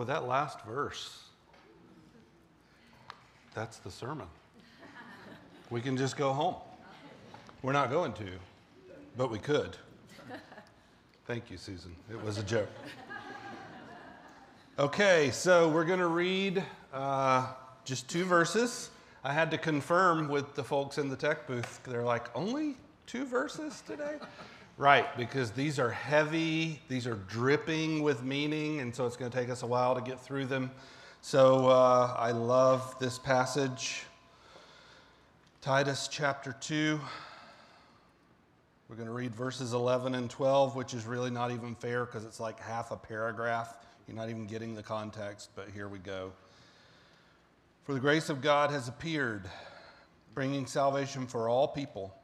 Well, that last verse, that's the sermon. We can just go home. We're not going to, but we could. Thank you, Susan. It was a joke. Okay, so we're going to read uh, just two verses. I had to confirm with the folks in the tech booth. They're like, only two verses today? Right, because these are heavy, these are dripping with meaning, and so it's going to take us a while to get through them. So uh, I love this passage. Titus chapter 2. We're going to read verses 11 and 12, which is really not even fair because it's like half a paragraph. You're not even getting the context, but here we go. For the grace of God has appeared, bringing salvation for all people,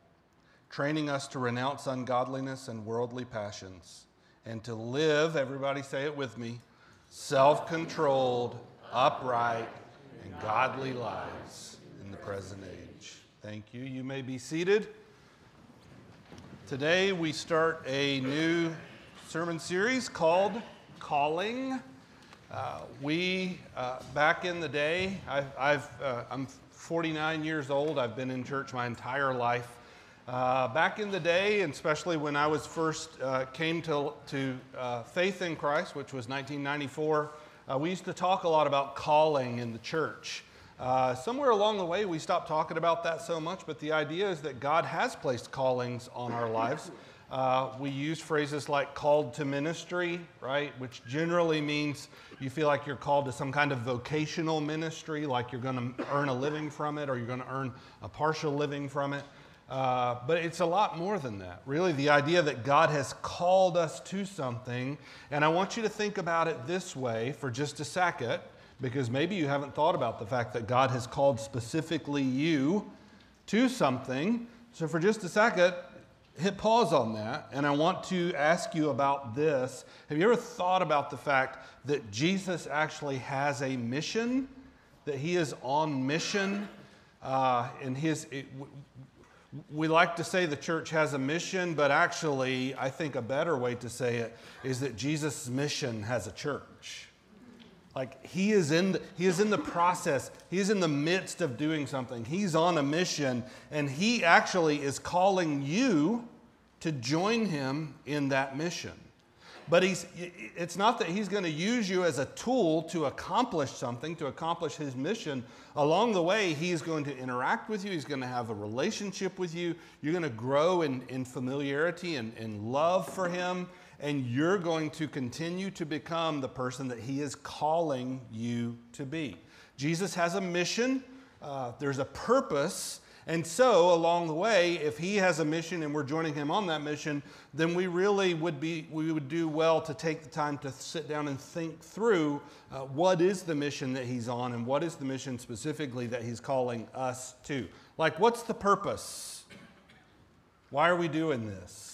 training us to renounce ungodliness and worldly passions, and to live, everybody say it with me, self controlled, upright, and godly lives in the present age. Thank you. You may be seated. Today we start a new sermon series called Calling. Uh, we, uh, back in the day, I've, I've uh, I'm 49 years old. I've been in church my entire life. Uh, back in the day, and especially when I was first uh, came to, to uh, faith in Christ, which was 1994, we used to talk a lot about calling in the church. somewhere along the way, we stopped talking about that so much, but the idea is that God has placed callings on our lives. Uh, we use phrases like called to ministry, right? Which generally means you feel like you're called to some kind of vocational ministry, like you're going to earn a living from it or you're going to earn a partial living from it. Uh, but it's a lot more than that. Really, the idea that God has called us to something, and I want you to think about it this way for just a second, because maybe you haven't thought about the fact that God has called specifically you to something. So, for just a second, hit pause on that, and I want to ask you about this. Have you ever thought about the fact that Jesus actually has a mission, that he is on mission? Uh, and his, it, we like to say the church has a mission, but actually, I think a better way to say it is that Jesus' mission has a church. Like he is in the, he is in the process. He is in the midst of doing something. He's on a mission and he actually is calling you to join him in that mission. But he's, it's not that he's going to use you as a tool to accomplish something, to accomplish his mission. Along the way, he's going to interact with you, he's going to have a relationship with you. You're going to grow in, in familiarity and, love for him and you're going to continue to become the person that He is calling you to be. Jesus has a mission, uh, there's a purpose. And so, along the way, if he has a mission and we're joining him on that mission, then we really would be we would do well to take the time to sit down and think through uh, what is the mission that he's on and what is the mission specifically that he's calling us to. Like, what's the purpose? Why are we doing this?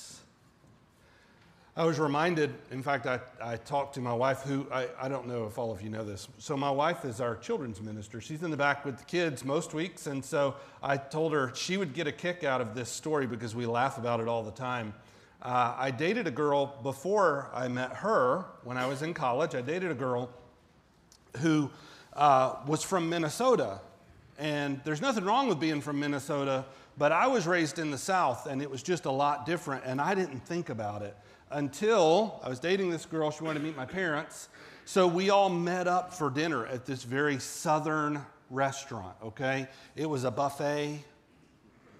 I was reminded, in fact, I, I talked to my wife, who I, I don't know if all of you know this. So, my wife is our children's minister. She's in the back with the kids most weeks. And so I told her she would get a kick out of this story because we laugh about it all the time. Uh, I dated a girl before I met her when I was in college. I dated a girl who uh, was from Minnesota. And there's nothing wrong with being from Minnesota, but I was raised in the South and it was just a lot different. And I didn't think about it until I was dating this girl. She wanted to meet my parents. So we all met up for dinner at this very southern restaurant, okay? It was a buffet,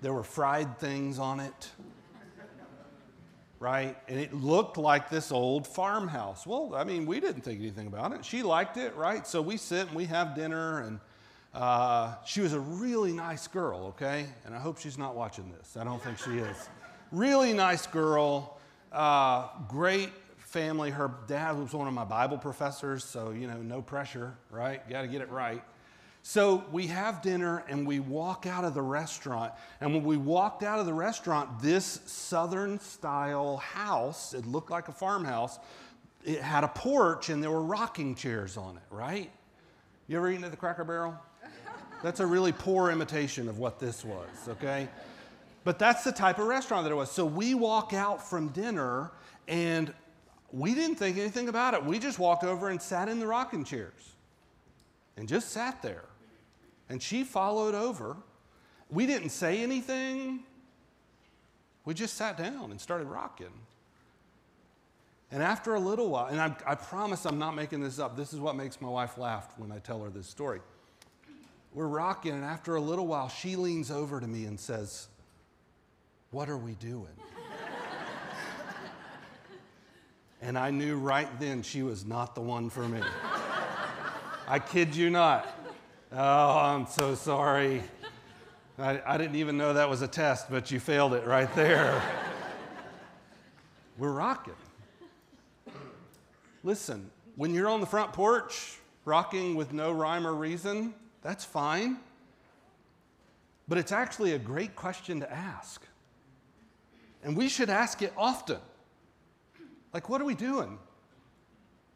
there were fried things on it, right? And it looked like this old farmhouse. Well, I mean, we didn't think anything about it. She liked it, right? So we sit and we have dinner, and uh, she was a really nice girl, okay? And I hope she's not watching this. I don't think she is. really nice girl. Uh, great family. Her dad was one of my Bible professors, so, you know, no pressure, right? Got to get it right. So we have dinner and we walk out of the restaurant. And when we walked out of the restaurant, this southern style house, it looked like a farmhouse, it had a porch and there were rocking chairs on it, right? You ever eaten at the Cracker Barrel? That's a really poor imitation of what this was, okay? But that's the type of restaurant that it was. So we walk out from dinner, and we didn't think anything about it. We just walked over and sat in the rocking chairs and just sat there. And she followed over. We didn't say anything. We just sat down and started rocking. And after a little while, and I, I, promise I'm not making this up, this is what makes my wife laugh when I tell her this story. We're rocking, and after a little while, she leans over to me and says, What are we doing? and I knew right then she was not the one for me. I kid you not. Oh, I'm so sorry. I, I didn't even know that was a test, but you failed it right there. We're rocking. Listen, when you're on the front porch, rocking with no rhyme or reason, that's fine. But it's actually a great question to ask. And we should ask it often. Like, what are we doing?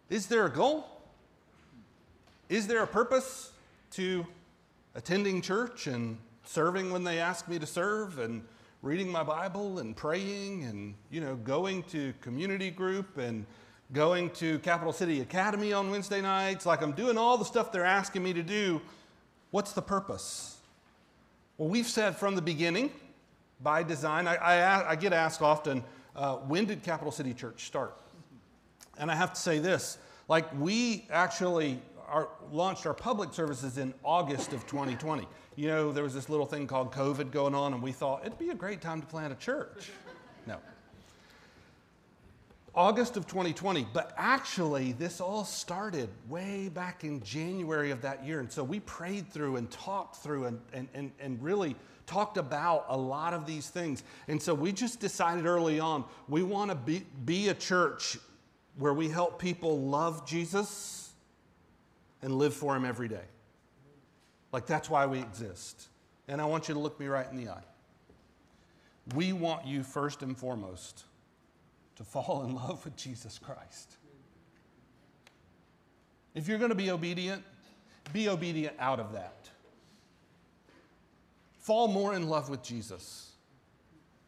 Is there a goal? Is there a purpose to attending church and serving when they ask me to serve and reading my Bible and praying and, you know, going to community group and going to Capital City Academy on Wednesday nights. Like I'm doing all the stuff they're asking me to do. What's the purpose? Well, we've said from the beginning, by design, I, I, I get asked often, uh, when did Capital City Church start? And I have to say this like, we actually launched our public services in August of 2020. You know, there was this little thing called COVID going on, and we thought it'd be a great time to plant a church. No. August of 2020, but actually, this all started way back in January of that year. And so we prayed through and talked through and, and, and, and really talked about a lot of these things. And so we just decided early on we want to be, be a church where we help people love Jesus and live for Him every day. Like that's why we exist. And I want you to look me right in the eye. We want you first and foremost to fall in love with Jesus Christ. If you're going to be obedient, be obedient out of that. Fall more in love with Jesus.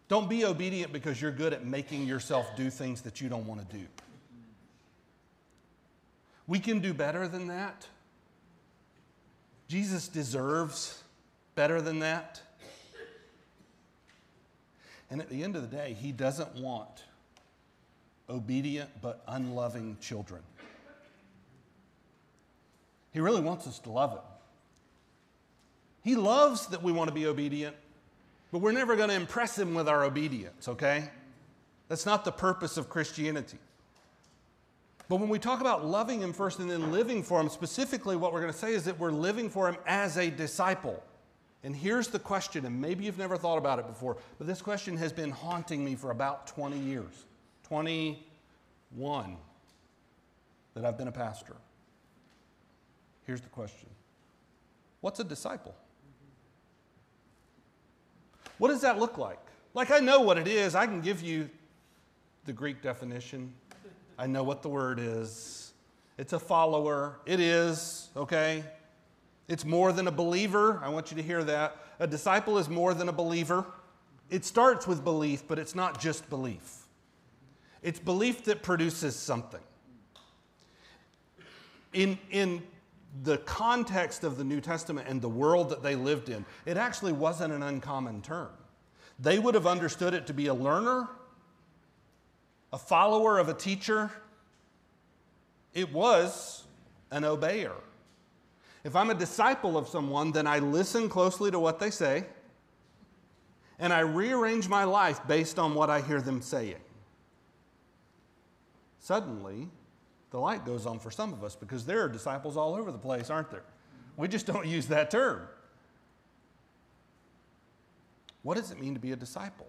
Don't be obedient because you're good at making yourself do things that you don't want to do. We can do better than that. Jesus deserves better than that. And at the end of the day, he doesn't want obedient but unloving children. He really wants us to love him. He loves that we want to be obedient, but we're never going to impress him with our obedience, okay? That's not the purpose of Christianity. But when we talk about loving him first and then living for him, specifically what we're going to say is that we're living for him as a disciple. And here's the question, and maybe you've never thought about it before, but this question has been haunting me for about 20 years. 21 that I've been a pastor. Here's the question What's a disciple? What does that look like? Like, I know what it is. I can give you the Greek definition. I know what the word is. It's a follower. It is, okay? It's more than a believer. I want you to hear that. A disciple is more than a believer. It starts with belief, but it's not just belief. It's belief that produces something. In, in the context of the New Testament and the world that they lived in, it actually wasn't an uncommon term. They would have understood it to be a learner, a follower of a teacher. It was an obeyer. If I'm a disciple of someone, then I listen closely to what they say and I rearrange my life based on what I hear them saying suddenly the light goes on for some of us because there are disciples all over the place, aren't there? We just don't use that term. What does it mean to be a disciple?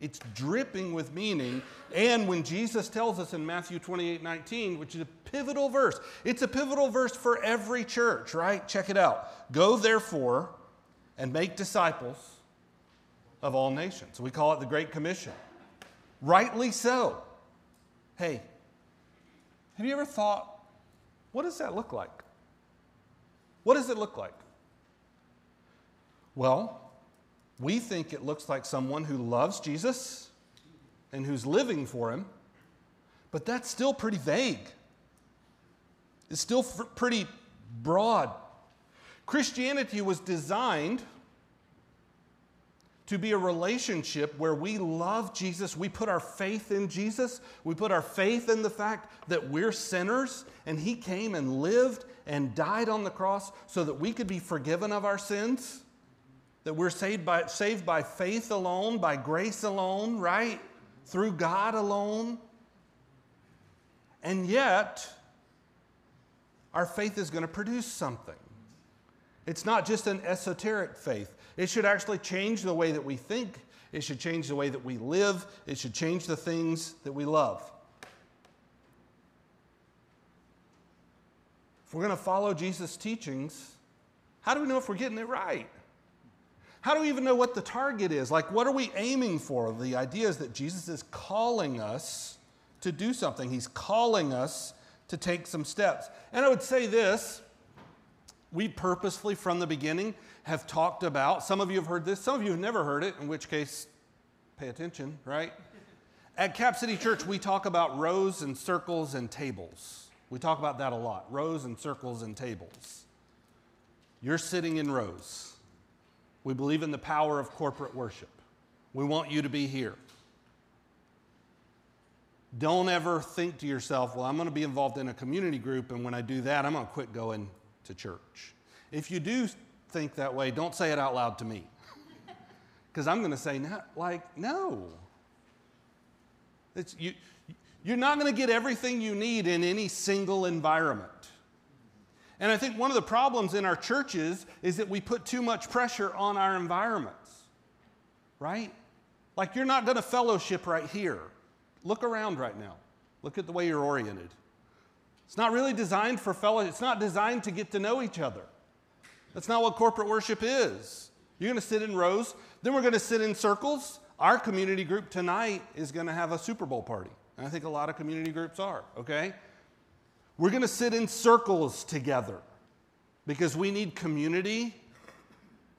It's dripping with meaning. And when Jesus tells us in Matthew 28 19, which is a pivotal verse, it's a pivotal verse for every church, right? Check it out. Go therefore and make disciples of all nations. We call it the Great Commission. Rightly so. Hey, have you ever thought, what does that look like? What does it look like? Well, we think it looks like someone who loves Jesus and who's living for him. But that's still pretty vague. It's still pretty broad. Christianity was designed to be a relationship where we love Jesus, we put our faith in Jesus, we put our faith in the fact that we're sinners, and He came and lived and died on the cross so that we could be forgiven of our sins, that we're saved by, saved by faith alone, by grace alone, right? Through God alone. And yet, our faith is going to produce something. It's not just an esoteric faith. It should actually change the way that we think. It should change the way that we live. It should change the things that we love. If we're going to follow Jesus' teachings, how do we know if we're getting it right? How do we even know what the target is? Like, what are we aiming for? The idea is that Jesus is calling us to do something, He's calling us to take some steps. And I would say this we purposefully, from the beginning, have talked about. Some of you have heard this, some of you have never heard it, in which case, pay attention, right? At Cap City Church, we talk about rows and circles and tables. We talk about that a lot rows and circles and tables. You're sitting in rows. We believe in the power of corporate worship. We want you to be here. Don't ever think to yourself, well, I'm going to be involved in a community group, and when I do that, I'm going to quit going to church. If you do think that way, don't say it out loud to me. Because I'm going to say, no, like, no. It's, you, you're not going to get everything you need in any single environment. And I think one of the problems in our churches is that we put too much pressure on our environments, right? Like, you're not going to fellowship right here. Look around right now. Look at the way you're oriented. It's not really designed for fellowship, it's not designed to get to know each other. That's not what corporate worship is. You're going to sit in rows, then we're going to sit in circles. Our community group tonight is going to have a Super Bowl party. And I think a lot of community groups are, okay? We're going to sit in circles together because we need community,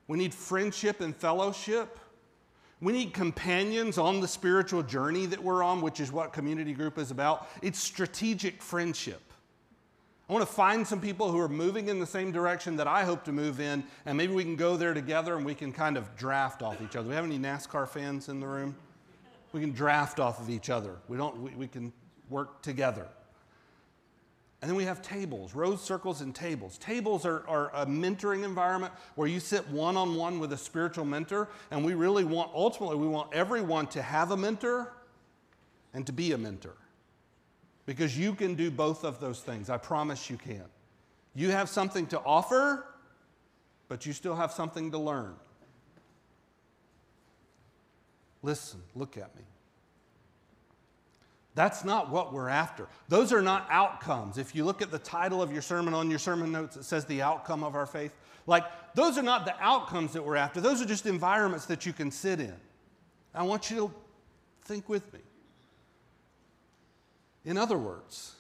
we need friendship and fellowship. We need companions on the spiritual journey that we're on, which is what community group is about. It's strategic friendship. I want to find some people who are moving in the same direction that I hope to move in, and maybe we can go there together and we can kind of draft off each other. Do we have any NASCAR fans in the room? We can draft off of each other. We, don't, we, we can work together. And then we have tables, rows, circles, and tables. Tables are, are a mentoring environment where you sit one on one with a spiritual mentor, and we really want, ultimately, we want everyone to have a mentor and to be a mentor because you can do both of those things. I promise you can. You have something to offer, but you still have something to learn. Listen, look at me. That's not what we're after. Those are not outcomes. If you look at the title of your sermon on your sermon notes, it says the outcome of our faith. Like, those are not the outcomes that we're after. Those are just environments that you can sit in. I want you to think with me. In other words,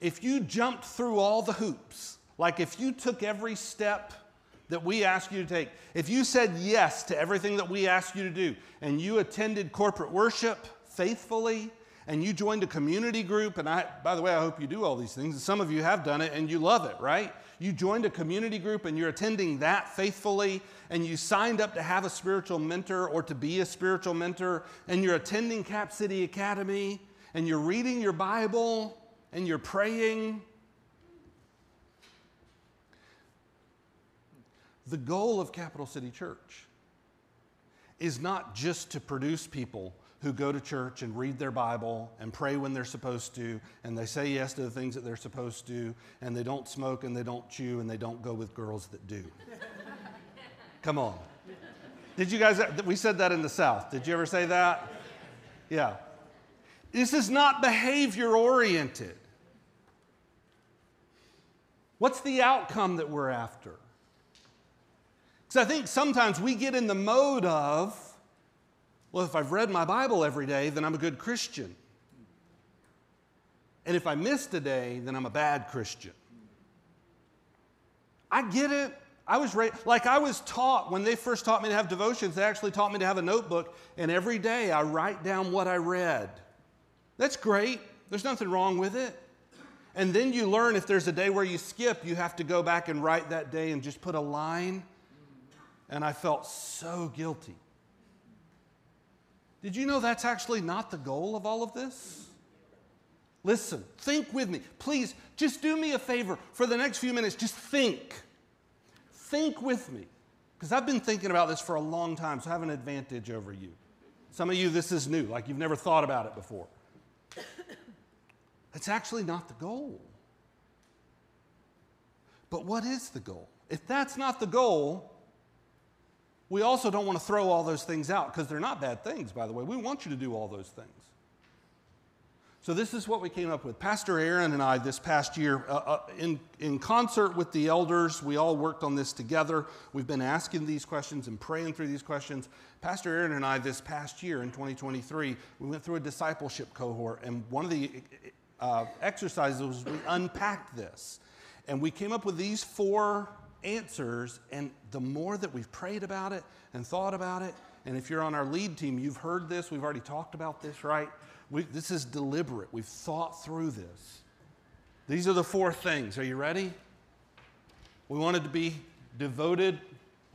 if you jumped through all the hoops, like if you took every step that we ask you to take, if you said yes to everything that we ask you to do, and you attended corporate worship faithfully, and you joined a community group, and I, by the way, I hope you do all these things. Some of you have done it and you love it, right? You joined a community group and you're attending that faithfully, and you signed up to have a spiritual mentor or to be a spiritual mentor, and you're attending Cap City Academy, and you're reading your Bible and you're praying. The goal of Capital City Church is not just to produce people who go to church and read their Bible and pray when they're supposed to, and they say yes to the things that they're supposed to, and they don't smoke and they don't chew and they don't go with girls that do. Come on. Did you guys, we said that in the South. Did you ever say that? Yeah. This is not behavior oriented. What's the outcome that we're after? Because I think sometimes we get in the mode of, well, if I've read my Bible every day, then I'm a good Christian. And if I missed a day, then I'm a bad Christian. I get it. I was ra- like I was taught when they first taught me to have devotions, they actually taught me to have a notebook, and every day I write down what I read. That's great. There's nothing wrong with it. And then you learn if there's a day where you skip, you have to go back and write that day and just put a line. And I felt so guilty. Did you know that's actually not the goal of all of this? Listen, think with me. Please, just do me a favor for the next few minutes. Just think. Think with me. Because I've been thinking about this for a long time, so I have an advantage over you. Some of you, this is new, like you've never thought about it before. It's actually not the goal. But what is the goal? If that's not the goal, we also don't want to throw all those things out because they're not bad things, by the way. We want you to do all those things. So, this is what we came up with. Pastor Aaron and I, this past year, uh, uh, in, in concert with the elders, we all worked on this together. We've been asking these questions and praying through these questions. Pastor Aaron and I, this past year in 2023, we went through a discipleship cohort, and one of the uh, exercises was we unpacked this. And we came up with these four answers. And the more that we've prayed about it and thought about it, and if you're on our lead team, you've heard this, we've already talked about this, right? We, this is deliberate. We've thought through this. These are the four things. Are you ready? We wanted to be devoted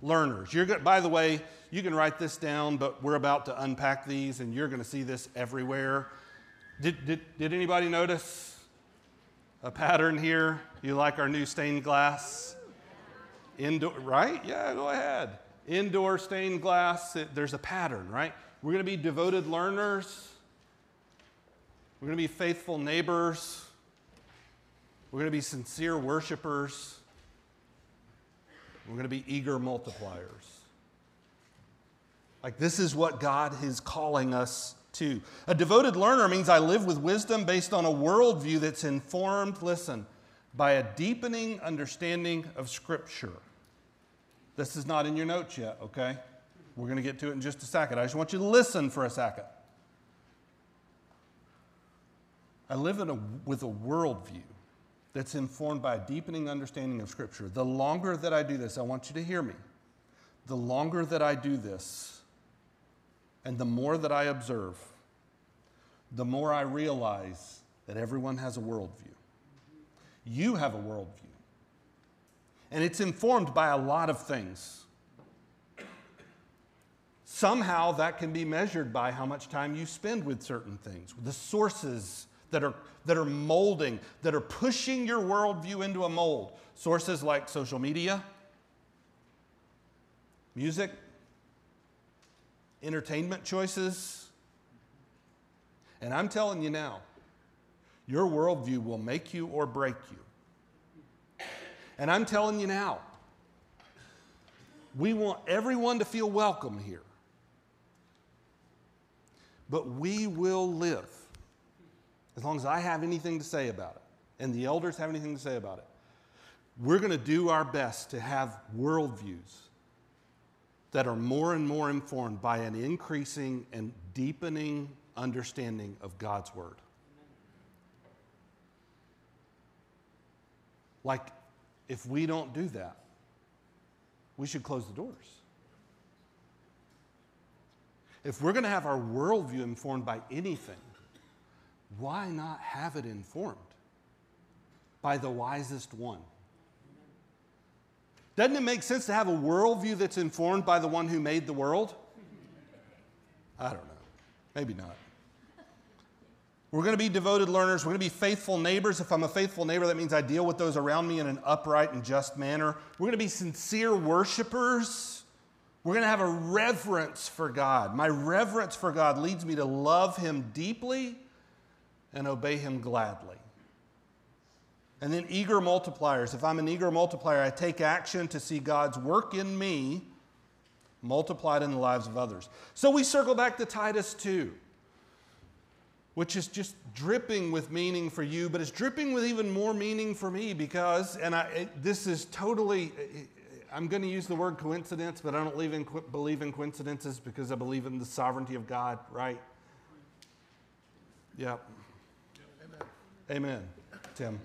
learners. You're go- by the way, you can write this down, but we're about to unpack these, and you're going to see this everywhere. Did, did, did anybody notice a pattern here? You like our new stained glass? Indoor, right? Yeah, go ahead. Indoor stained glass, it, there's a pattern, right? We're going to be devoted learners. We're going to be faithful neighbors. We're going to be sincere worshipers. We're going to be eager multipliers. Like, this is what God is calling us to. A devoted learner means I live with wisdom based on a worldview that's informed, listen, by a deepening understanding of Scripture. This is not in your notes yet, okay? We're going to get to it in just a second. I just want you to listen for a second. I live a, with a worldview that's informed by a deepening understanding of Scripture. The longer that I do this, I want you to hear me. The longer that I do this, and the more that I observe, the more I realize that everyone has a worldview. You have a worldview. And it's informed by a lot of things. Somehow that can be measured by how much time you spend with certain things, the sources that are, that are molding, that are pushing your worldview into a mold. Sources like social media, music, entertainment choices. And I'm telling you now, your worldview will make you or break you. And I'm telling you now, we want everyone to feel welcome here. But we will live as long as I have anything to say about it and the elders have anything to say about it. We're going to do our best to have worldviews that are more and more informed by an increasing and deepening understanding of God's Word. Like, if we don't do that, we should close the doors. If we're going to have our worldview informed by anything, why not have it informed by the wisest one? Doesn't it make sense to have a worldview that's informed by the one who made the world? I don't know. Maybe not. We're going to be devoted learners. We're going to be faithful neighbors. If I'm a faithful neighbor, that means I deal with those around me in an upright and just manner. We're going to be sincere worshipers. We're going to have a reverence for God. My reverence for God leads me to love Him deeply and obey Him gladly. And then eager multipliers. If I'm an eager multiplier, I take action to see God's work in me multiplied in the lives of others. So we circle back to Titus 2, which is just dripping with meaning for you, but it's dripping with even more meaning for me because, and I, it, this is totally, I'm going to use the word coincidence, but I don't believe in, believe in coincidences because I believe in the sovereignty of God, right? Yep. Amen. Amen, Timm.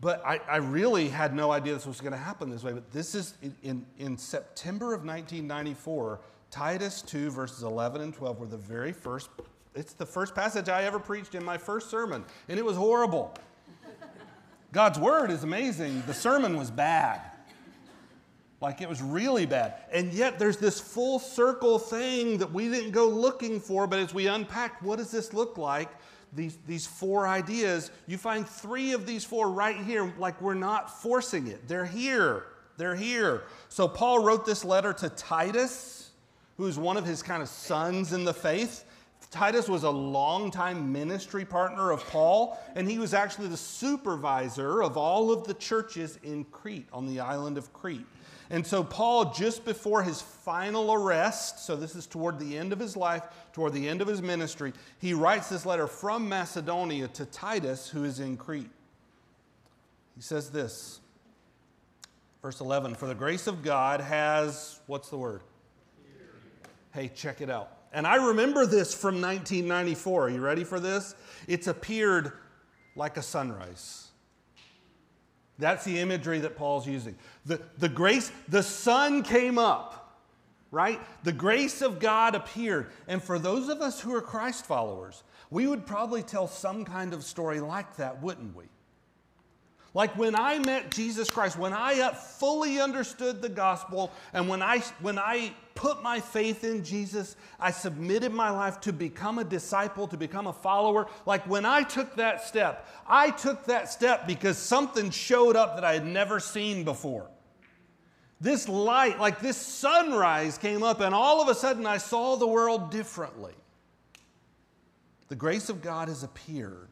But I, I, really had no idea this was going to happen this way. But this is in, in September of 1994, Titus 2, verses 11 and 12 were the very first it's the first passage I ever preached in my first sermon, and it was horrible. God's word is amazing. The sermon was bad. Like it was really bad. And yet there's this full circle thing that we didn't go looking for, but as we unpacked, what does this look like? These, these four ideas, you find three of these four right here, like we're not forcing it. They're here. They're here. So Paul wrote this letter to Titus, who's one of his kind of sons in the faith. Titus was a longtime ministry partner of Paul, and he was actually the supervisor of all of the churches in Crete, on the island of Crete. And so, Paul, just before his final arrest, so this is toward the end of his life, toward the end of his ministry, he writes this letter from Macedonia to Titus, who is in Crete. He says this, verse 11 For the grace of God has, what's the word? Hey, check it out. And I remember this from 1994. Are you ready for this? It's appeared like a sunrise. That's the imagery that Paul's using. The, the grace, the sun came up, right? The grace of God appeared. And for those of us who are Christ followers, we would probably tell some kind of story like that, wouldn't we? Like when I met Jesus Christ, when I uh, fully understood the gospel, and when I, when I put my faith in Jesus, I submitted my life to become a disciple, to become a follower. Like when I took that step, I took that step because something showed up that I had never seen before. This light, like this sunrise, came up, and all of a sudden I saw the world differently. The grace of God has appeared.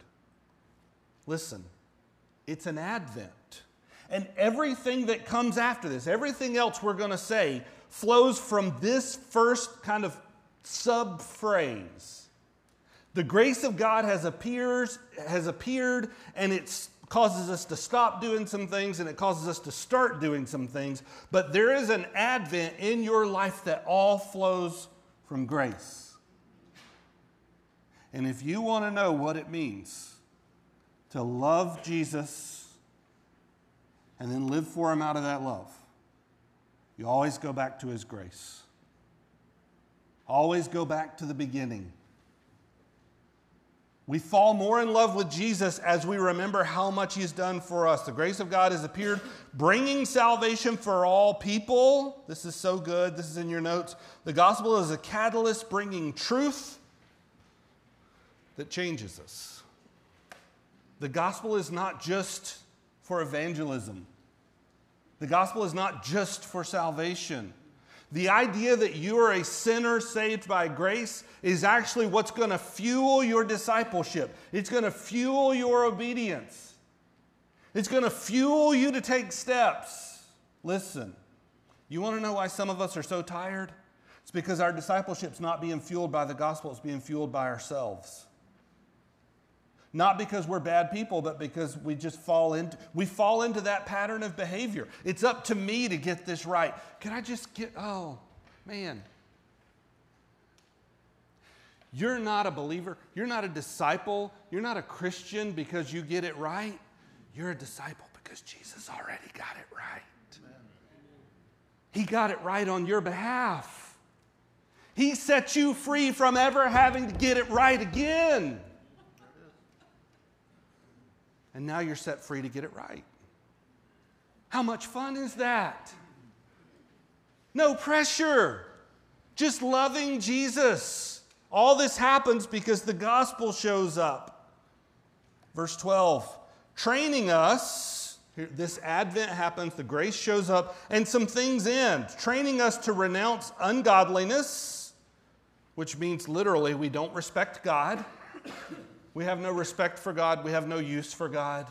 Listen, it's an advent. And everything that comes after this, everything else we're going to say, flows from this first kind of sub phrase. The grace of God has, appears, has appeared, and it causes us to stop doing some things and it causes us to start doing some things. But there is an advent in your life that all flows from grace. And if you want to know what it means, to love Jesus and then live for Him out of that love, you always go back to His grace. Always go back to the beginning. We fall more in love with Jesus as we remember how much He's done for us. The grace of God has appeared, bringing salvation for all people. This is so good. This is in your notes. The gospel is a catalyst bringing truth that changes us. The gospel is not just for evangelism, the gospel is not just for salvation. The idea that you are a sinner saved by grace is actually what's going to fuel your discipleship. It's going to fuel your obedience. It's going to fuel you to take steps. Listen, you want to know why some of us are so tired? It's because our discipleship's not being fueled by the gospel, it's being fueled by ourselves. Not because we're bad people, but because we just fall into we fall into that pattern of behavior. It's up to me to get this right. Can I just get oh, man. You're not a believer, you're not a disciple, you're not a Christian because you get it right. You're a disciple because Jesus already got it right. He got it right on your behalf. He set you free from ever having to get it right again and now you're set free to get it right. How much fun is that? No pressure, just loving Jesus. All this happens because the gospel shows up. Verse 12, training us, this advent happens, the grace shows up, and some things end. Training us to renounce ungodliness, which means literally we don't respect God. We have no respect for God. We have no use for God.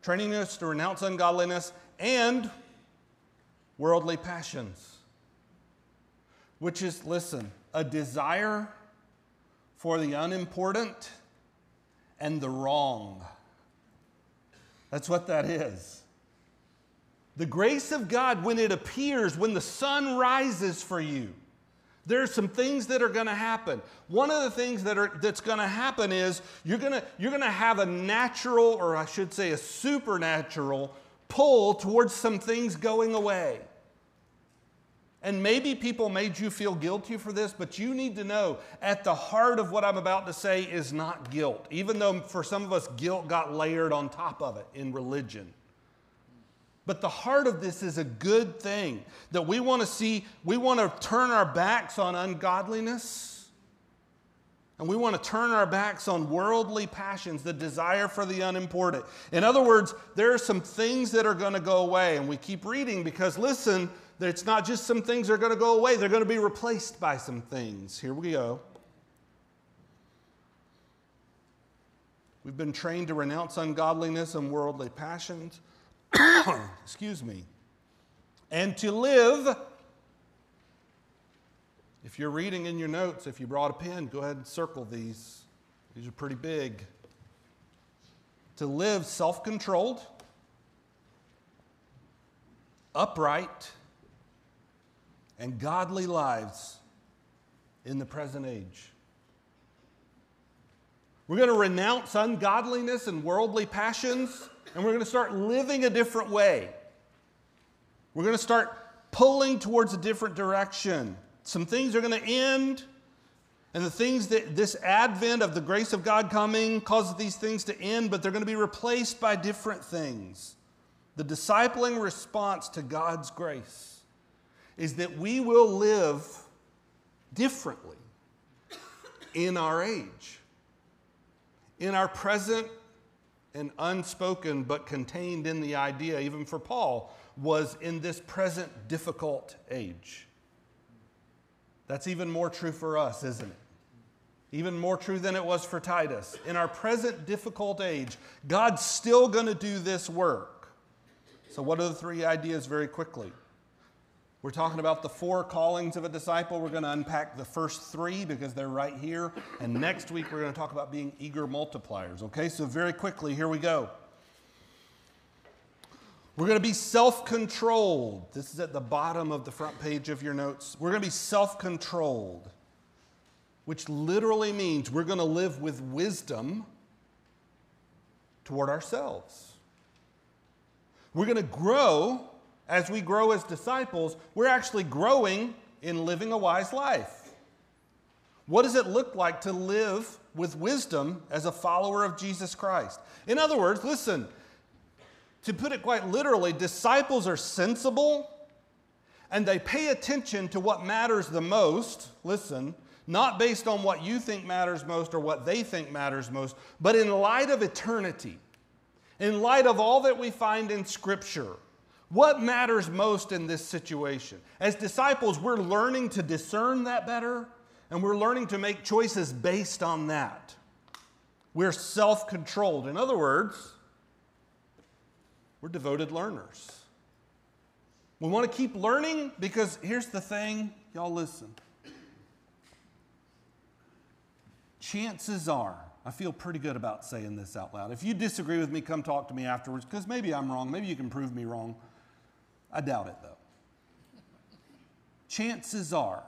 Training us to renounce ungodliness and worldly passions, which is, listen, a desire for the unimportant and the wrong. That's what that is. The grace of God, when it appears, when the sun rises for you, there's some things that are going to happen. One of the things that are, that's going to happen is you're going to, you're going to have a natural, or I should say a supernatural, pull towards some things going away. And maybe people made you feel guilty for this, but you need to know at the heart of what I'm about to say is not guilt, even though for some of us, guilt got layered on top of it in religion. But the heart of this is a good thing that we want to see, we want to turn our backs on ungodliness. And we want to turn our backs on worldly passions, the desire for the unimportant. In other words, there are some things that are going to go away. And we keep reading because, listen, it's not just some things are going to go away, they're going to be replaced by some things. Here we go. We've been trained to renounce ungodliness and worldly passions. Excuse me. And to live. If you're reading in your notes, if you brought a pen, go ahead and circle these. These are pretty big. To live self controlled, upright, and godly lives in the present age. We're going to renounce ungodliness and worldly passions, and we're going to start living a different way. We're going to start pulling towards a different direction. Some things are going to end, and the things that this advent of the grace of God coming causes these things to end, but they're going to be replaced by different things. The discipling response to God's grace is that we will live differently in our age. In our present and unspoken, but contained in the idea, even for Paul, was in this present difficult age. That's even more true for us, isn't it? Even more true than it was for Titus. In our present difficult age, God's still going to do this work. So, what are the three ideas very quickly? We're talking about the four callings of a disciple. We're going to unpack the first three because they're right here. And next week, we're going to talk about being eager multipliers. Okay, so very quickly, here we go. We're going to be self controlled. This is at the bottom of the front page of your notes. We're going to be self controlled, which literally means we're going to live with wisdom toward ourselves. We're going to grow as we grow as disciples, we're actually growing in living a wise life. What does it look like to live with wisdom as a follower of Jesus Christ? In other words, listen, to put it quite literally, disciples are sensible and they pay attention to what matters the most. Listen, not based on what you think matters most or what they think matters most, but in light of eternity, in light of all that we find in Scripture. What matters most in this situation? As disciples, we're learning to discern that better, and we're learning to make choices based on that. We're self controlled. In other words, we're devoted learners. We want to keep learning because here's the thing, y'all listen. Chances are, I feel pretty good about saying this out loud. If you disagree with me, come talk to me afterwards because maybe I'm wrong. Maybe you can prove me wrong. I doubt it, though. Chances are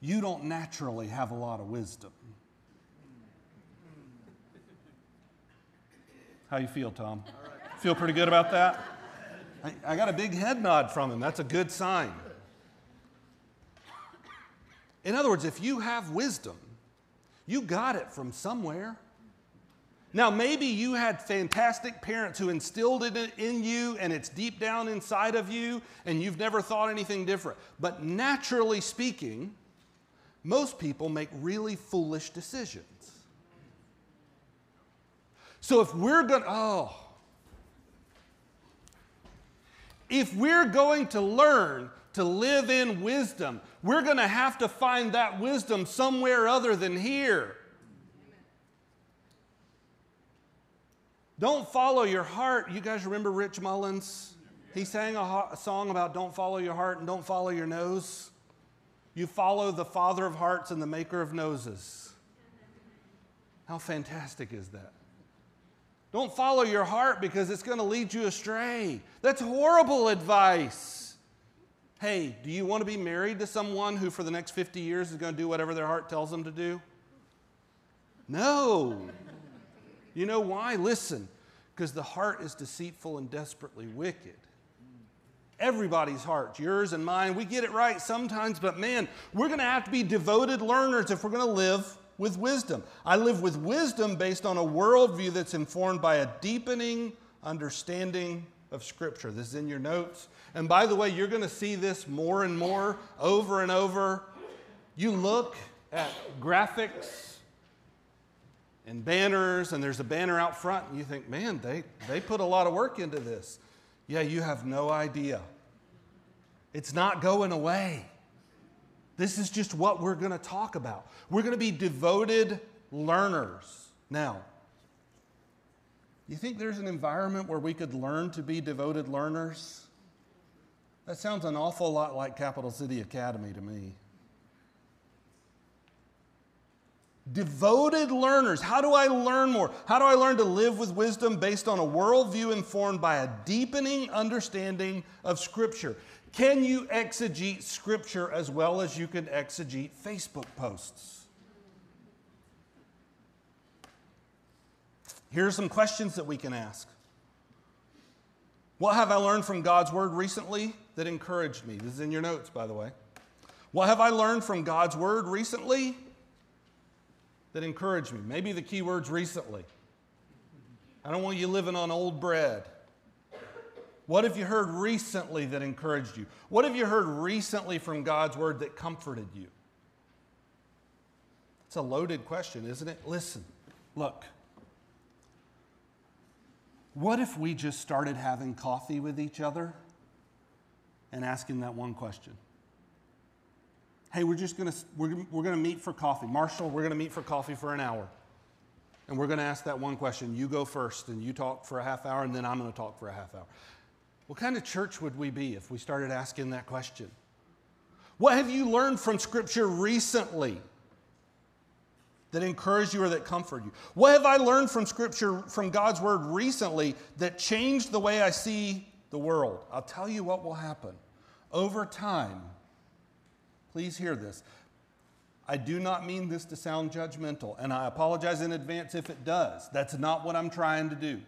you don't naturally have a lot of wisdom. How you feel, Tom? Feel pretty good about that? I, I got a big head nod from him. That's a good sign. In other words, if you have wisdom, you got it from somewhere. Now, maybe you had fantastic parents who instilled it in you and it's deep down inside of you and you've never thought anything different. But naturally speaking, most people make really foolish decisions. So if we're going to, oh, if we're going to learn to live in wisdom, we're going to have to find that wisdom somewhere other than here. Don't follow your heart. You guys remember Rich Mullins? He sang a, a, song about don't follow your heart and don't follow your nose. You follow the Father of hearts and the Maker of noses. How fantastic is that? Don't follow your heart because it's going to lead you astray. That's horrible advice. Hey, do you want to be married to someone who for the next 50 years is going to do whatever their heart tells them to do? No. You know why? Listen, because the heart is deceitful and desperately wicked. everybody's hearts, yours and mine. We get it right sometimes, but man, we're going to have to be devoted learners if we're going to live with wisdom. I live with wisdom based on a worldview that's informed by a deepening understanding of Scripture. This is in your notes. And by the way, you're going to see this more and more over and over. You look at graphics and banners, and there's a banner out front, and you think, man, they, they put a lot of work into this. Yeah, you have no idea. It's not going away. This is just what we're going to talk about. We're going to be devoted learners. Now, you think there's an environment where we could learn to be devoted learners? That sounds an awful lot like Capital City Academy to me. Devoted learners. How do I learn more? How do I learn to live with wisdom based on a worldview informed by a deepening understanding of Scripture? Can you exegete Scripture as well as you can exegete Facebook posts? Here are some questions that we can ask. What have I learned from God's Word recently that encouraged me? This is in your notes, by the way. What have I learned from God's Word recently that encouraged me? Maybe the key words recently. I don't want you living on old bread. What have you heard recently that encouraged you? What have you heard recently from God's word that comforted you? It's a loaded question, isn't it? Listen, look. What if we just started having coffee with each other and asking that one question? Hey, we're just gonna, we're, we're gonna meet for coffee. Marshall, we're gonna meet for coffee for an hour. And we're gonna ask that one question. You go first and you talk for a half hour, and then I'm gonna talk for a half hour. What kind of church would we be if we started asking that question? What have you learned from Scripture recently that encouraged you or that comforted you? What have I learned from Scripture, from God's Word recently that changed the way I see the world? I'll tell you what will happen. Over time, please hear this. I do not mean this to sound judgmental, and I apologize in advance if it does. That's not what I'm trying to do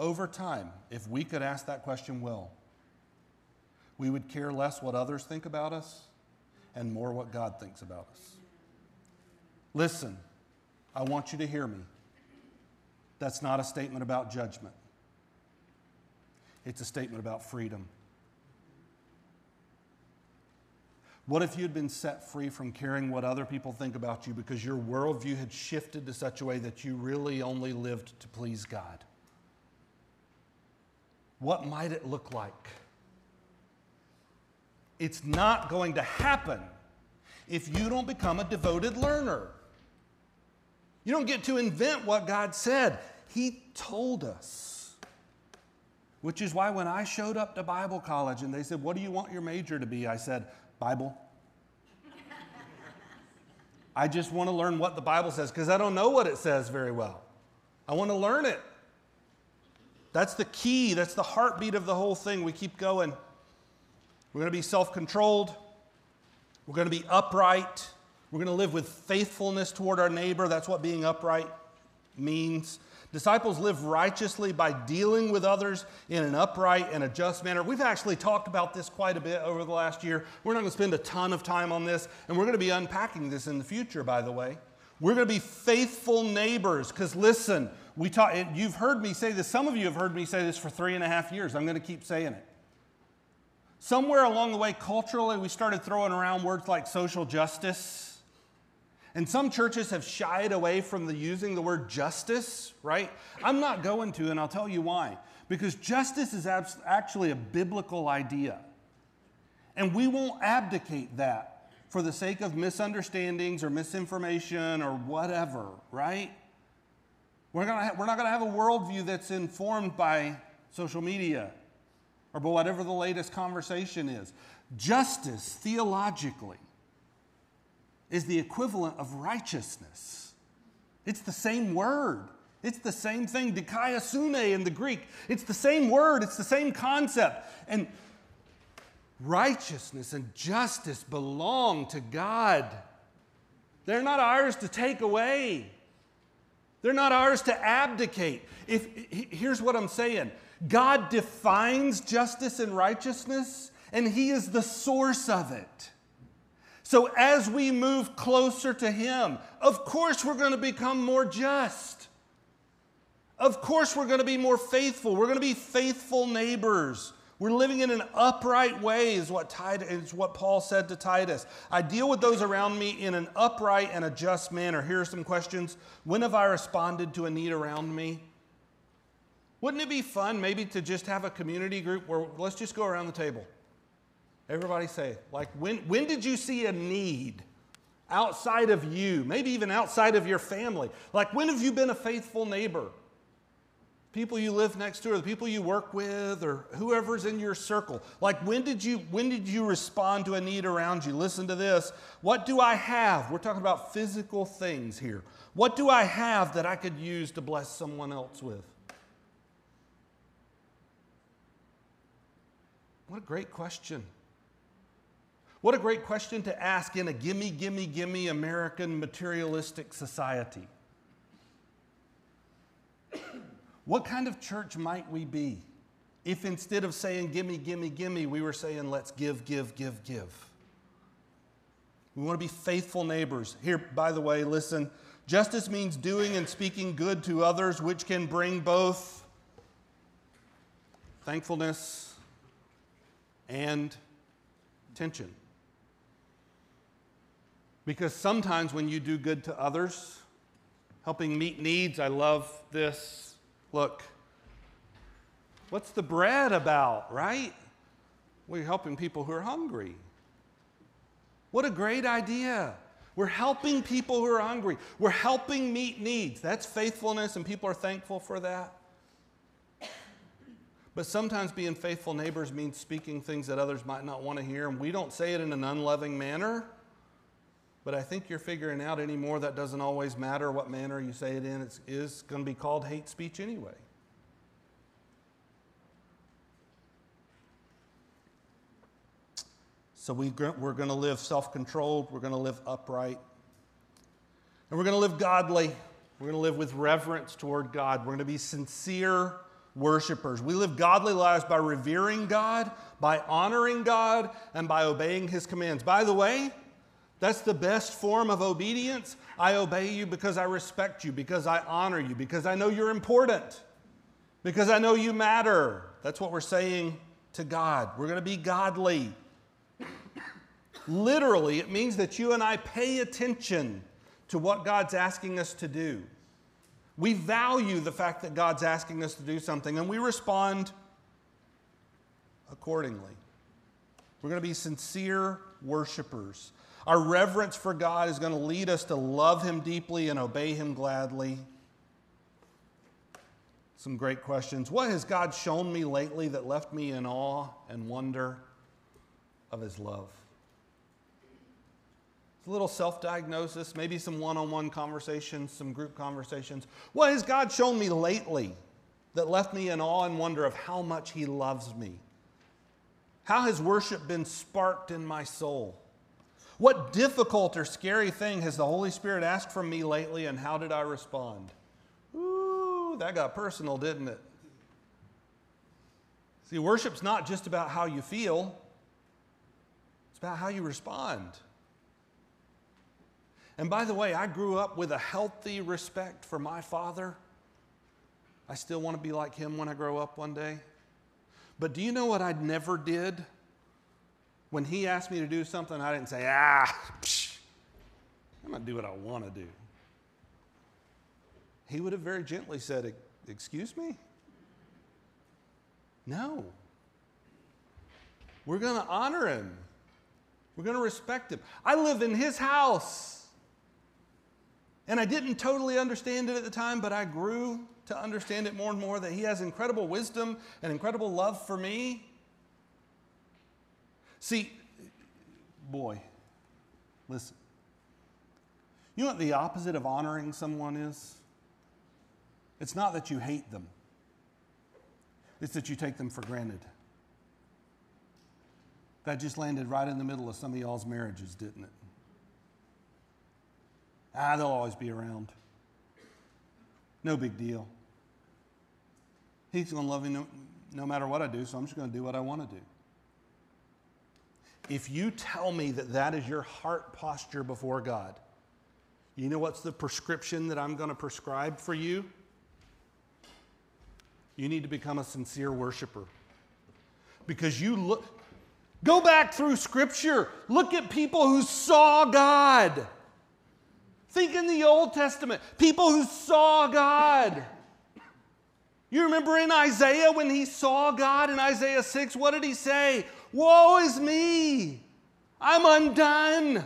over time, if we could ask that question well, we would care less what others think about us and more what God thinks about us. Listen, I want you to hear me. That's not a statement about judgment, it's a statement about freedom. What if you had been set free from caring what other people think about you because your worldview had shifted to such a way that you really only lived to please God? What might it look like? It's not going to happen if you don't become a devoted learner. You don't get to invent what God said, He told us. Which is why when I showed up to Bible college and they said, What do you want your major to be? I said, Bible. I just want to learn what the Bible says because I don't know what it says very well. I want to learn it. That's the key, that's the heartbeat of the whole thing. We keep going. We're going to be self controlled, we're going to be upright, we're going to live with faithfulness toward our neighbor. That's what being upright means. Disciples live righteously by dealing with others in an upright and a just manner. We've actually talked about this quite a bit over the last year. We're not going to spend a ton of time on this, and we're going to be unpacking this in the future, by the way. We're going to be faithful neighbors because listen, we talk, you've heard me say this, some of you have heard me say this for three and a half years. I'm going to keep saying it. Somewhere along the way, culturally, we started throwing around words like social justice. And some churches have shied away from the using the word justice, right? I'm not going to, and I'll tell you why. Because justice is actually a biblical idea. And we won't abdicate that for the sake of misunderstandings or misinformation or whatever, right? We're, gonna ha- we're not going to have a worldview that's informed by social media or by whatever the latest conversation is. Justice, theologically, is the equivalent of righteousness. It's the same word. It's the same thing, dikaiosune in the Greek. It's the same word, it's the same concept. And righteousness and justice belong to God. They're not ours to take away. They're not ours to abdicate. If, here's what I'm saying God defines justice and righteousness, and He is the source of it. So as we move closer to Him, of course we're going to become more just. Of course we're going to be more faithful. We're going to be faithful neighbors. We're living in an upright way, is what, Titus, is what Paul said to Titus. I deal with those around me in an upright and a just manner. Here are some questions. When have I responded to a need around me? Wouldn't it be fun maybe to just have a community group where let's just go around the table? Everybody say, like, when, when did you see a need outside of you, maybe even outside of your family? Like, when have you been a faithful neighbor? people you live next to or the people you work with or whoever's in your circle. Like when did you when did you respond to a need around you? Listen to this. What do i have? We're talking about physical things here. What do i have that i could use to bless someone else with? What a great question what a great question to ask in a gimme gimme gimme american materialistic society what kind of church might we be if instead of saying, gimme, gimme, gimme, we were saying, let's give, give, give, give? We want to be faithful neighbors. Here, by the way, listen justice means doing and speaking good to others, which can bring both thankfulness and tension. Because sometimes when you do good to others, helping meet needs, I love this Look, what's the bread about, right? We're helping people who are hungry. What a great idea. We're helping people who are hungry. We're helping meet needs. That's faithfulness, and people are thankful for that. But sometimes being faithful neighbors means speaking things that others might not want to hear, and we don't say it in an unloving manner. But I think you're figuring out anymore that doesn't always matter what manner you say it in. It is going to be called hate speech anyway. So we, we're going to live self controlled, we're going to live upright, and we're going to live godly. We're going to live with reverence toward God. We're going to be sincere worshipers. We live godly lives by revering God, by honoring God, and by obeying His commands. By the way, that's the best form of obedience. I obey you because I respect you, because I honor you, because I know you're important, because I know you matter. That's what we're saying to God. We're going to be godly. Literally, it means that you and I pay attention to what God's asking us to do. We value the fact that God's asking us to do something and we respond accordingly. We're going to be sincere worshipers. Our reverence for God is going to lead us to love Him deeply and obey Him gladly. Some great questions. What has God shown me lately that left me in awe and wonder of His love? It's a little self diagnosis, maybe some one on one conversations, some group conversations. What has God shown me lately that left me in awe and wonder of how much He loves me? How has worship been sparked in my soul? What difficult or scary thing has the Holy Spirit asked from me lately, and how did I respond? Ooh, that got personal, didn't it? See, worship's not just about how you feel, it's about how you respond. And by the way, I grew up with a healthy respect for my father. I still want to be like him when I grow up one day. But do you know what I never did? When he asked me to do something, I didn't say, ah, psh, I'm going to do what I want to do. He would have very gently said, Excuse me? No. We're going to honor him. We're going to respect him. I live in his house. And I didn't totally understand it at the time, but I grew to understand it more and more that he has incredible wisdom and incredible love for me. See, boy, listen. You know what the opposite of honoring someone is? It's not that you hate them, it's that you take them for granted. That just landed right in the middle of some of y'all's marriages, didn't it? Ah, they'll always be around. No big deal. He's going to love me no, no matter what I do, so I'm just going to do what I want to do. If you tell me that that is your heart posture before God, you know what's the prescription that I'm going to prescribe for you? You need to become a sincere worshiper. Because you look, go back through Scripture, look at people who saw God. Think in the Old Testament, people who saw God. You remember in Isaiah when he saw God in Isaiah 6, what did he say? Woe is me! I'm undone.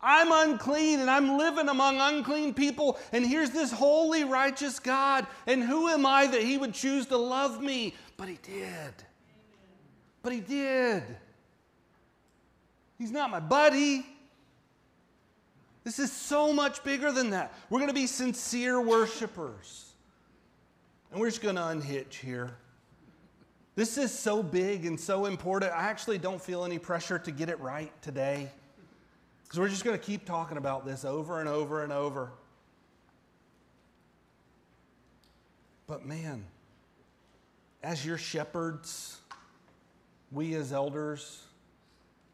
I'm unclean and I'm living among unclean people. And here's this holy, righteous God. And who am I that he would choose to love me? But he did. But he did. He's not my buddy. This is so much bigger than that. We're going to be sincere worshipers. And we're just going to unhitch here. This is so big and so important. I actually don't feel any pressure to get it right today. Because we're just going to keep talking about this over and over and over. But man, as your shepherds, we as elders,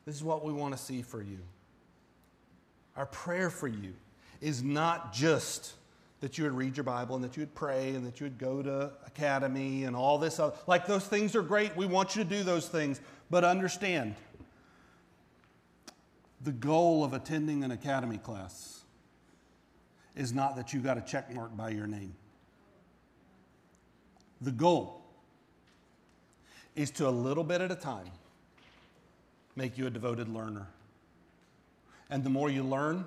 this is what we want to see for you. Our prayer for you is not just that you would read your Bible and that you would pray and that you would go to academy and all this. Other, like those things are great. We want you to do those things. But understand, the goal of attending an academy class is not that you got a check mark by your name. The goal is to a little bit at a time make you a devoted learner. And the more you learn,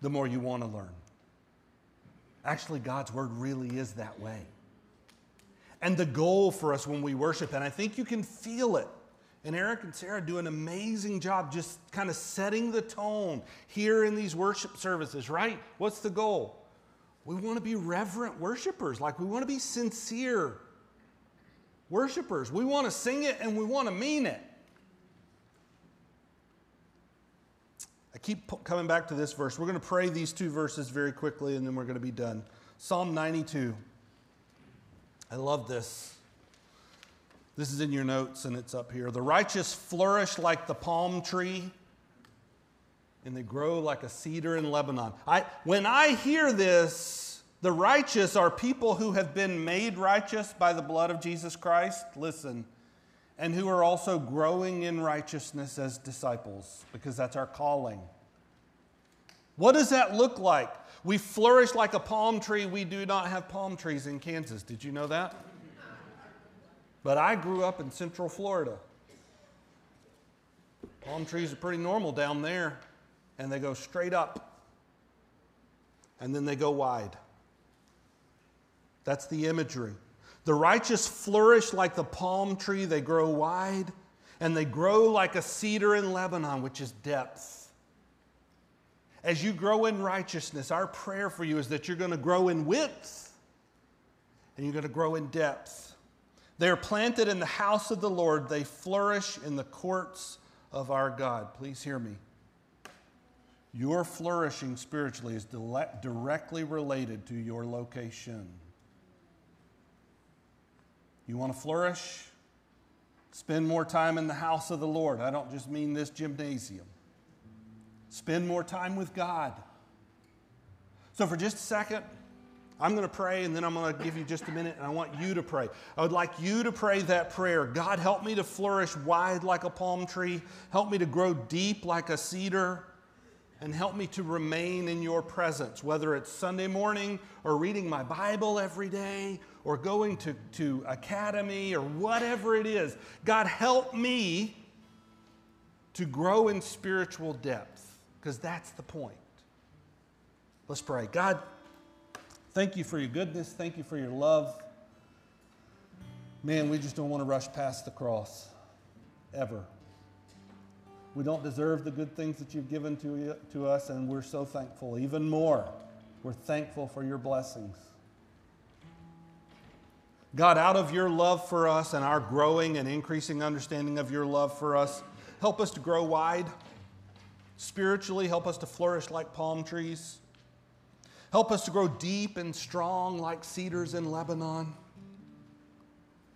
the more you want to learn. Actually, God's word really is that way. And the goal for us when we worship, and I think you can feel it and Eric and Sarah do an amazing job just kind of setting the tone here in these worship services, right? What's the goal? We want to be reverent worshipers, like we want to be sincere worshipers. We want to sing it and we want to mean it. Keep coming back to this verse. We're going to pray these two verses very quickly and then we're going to be done. Psalm 92. I love this. This is in your notes and it's up here. The righteous flourish like the palm tree and they grow like a cedar in Lebanon. I, when I hear this, the righteous are people who have been made righteous by the blood of Jesus Christ. Listen, and who are also growing in righteousness as disciples, because that's our calling. What does that look like? We flourish like a palm tree. We do not have palm trees in Kansas. Did you know that? But I grew up in Central Florida. Palm trees are pretty normal down there, and they go straight up, and then they go wide. That's the imagery. The righteous flourish like the palm tree, they grow wide, and they grow like a cedar in Lebanon, which is depth. As you grow in righteousness, our prayer for you is that you're going to grow in width and you're going to grow in depth. They are planted in the house of the Lord, they flourish in the courts of our God. Please hear me. Your flourishing spiritually is directly related to your location. You want to flourish? Spend more time in the house of the Lord. I don't just mean this gymnasium. Spend more time with God. So, for just a second, I'm going to pray and then I'm going to give you just a minute and I want you to pray. I would like you to pray that prayer. God, help me to flourish wide like a palm tree. Help me to grow deep like a cedar. And help me to remain in your presence, whether it's Sunday morning or reading my Bible every day or going to, to academy or whatever it is. God, help me to grow in spiritual depth because that's the point. Let's pray. God, Thank you for your goodness. Thank you for your love. Man, we just don't want to rush past the cross ever. We don't deserve the good things that you've given to, to us, and we're so thankful. Even more, we're thankful for your blessings. God, out of your love for us and our growing and increasing understanding of your love for us, help us to grow wide. Spiritually, help us to flourish like palm trees. Help us to grow deep and strong like cedars in Lebanon.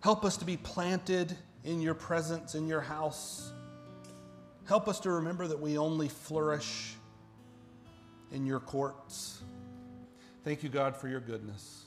Help us to be planted in your presence, in your house. Help us to remember that we only flourish in your courts. Thank you, God, for your goodness.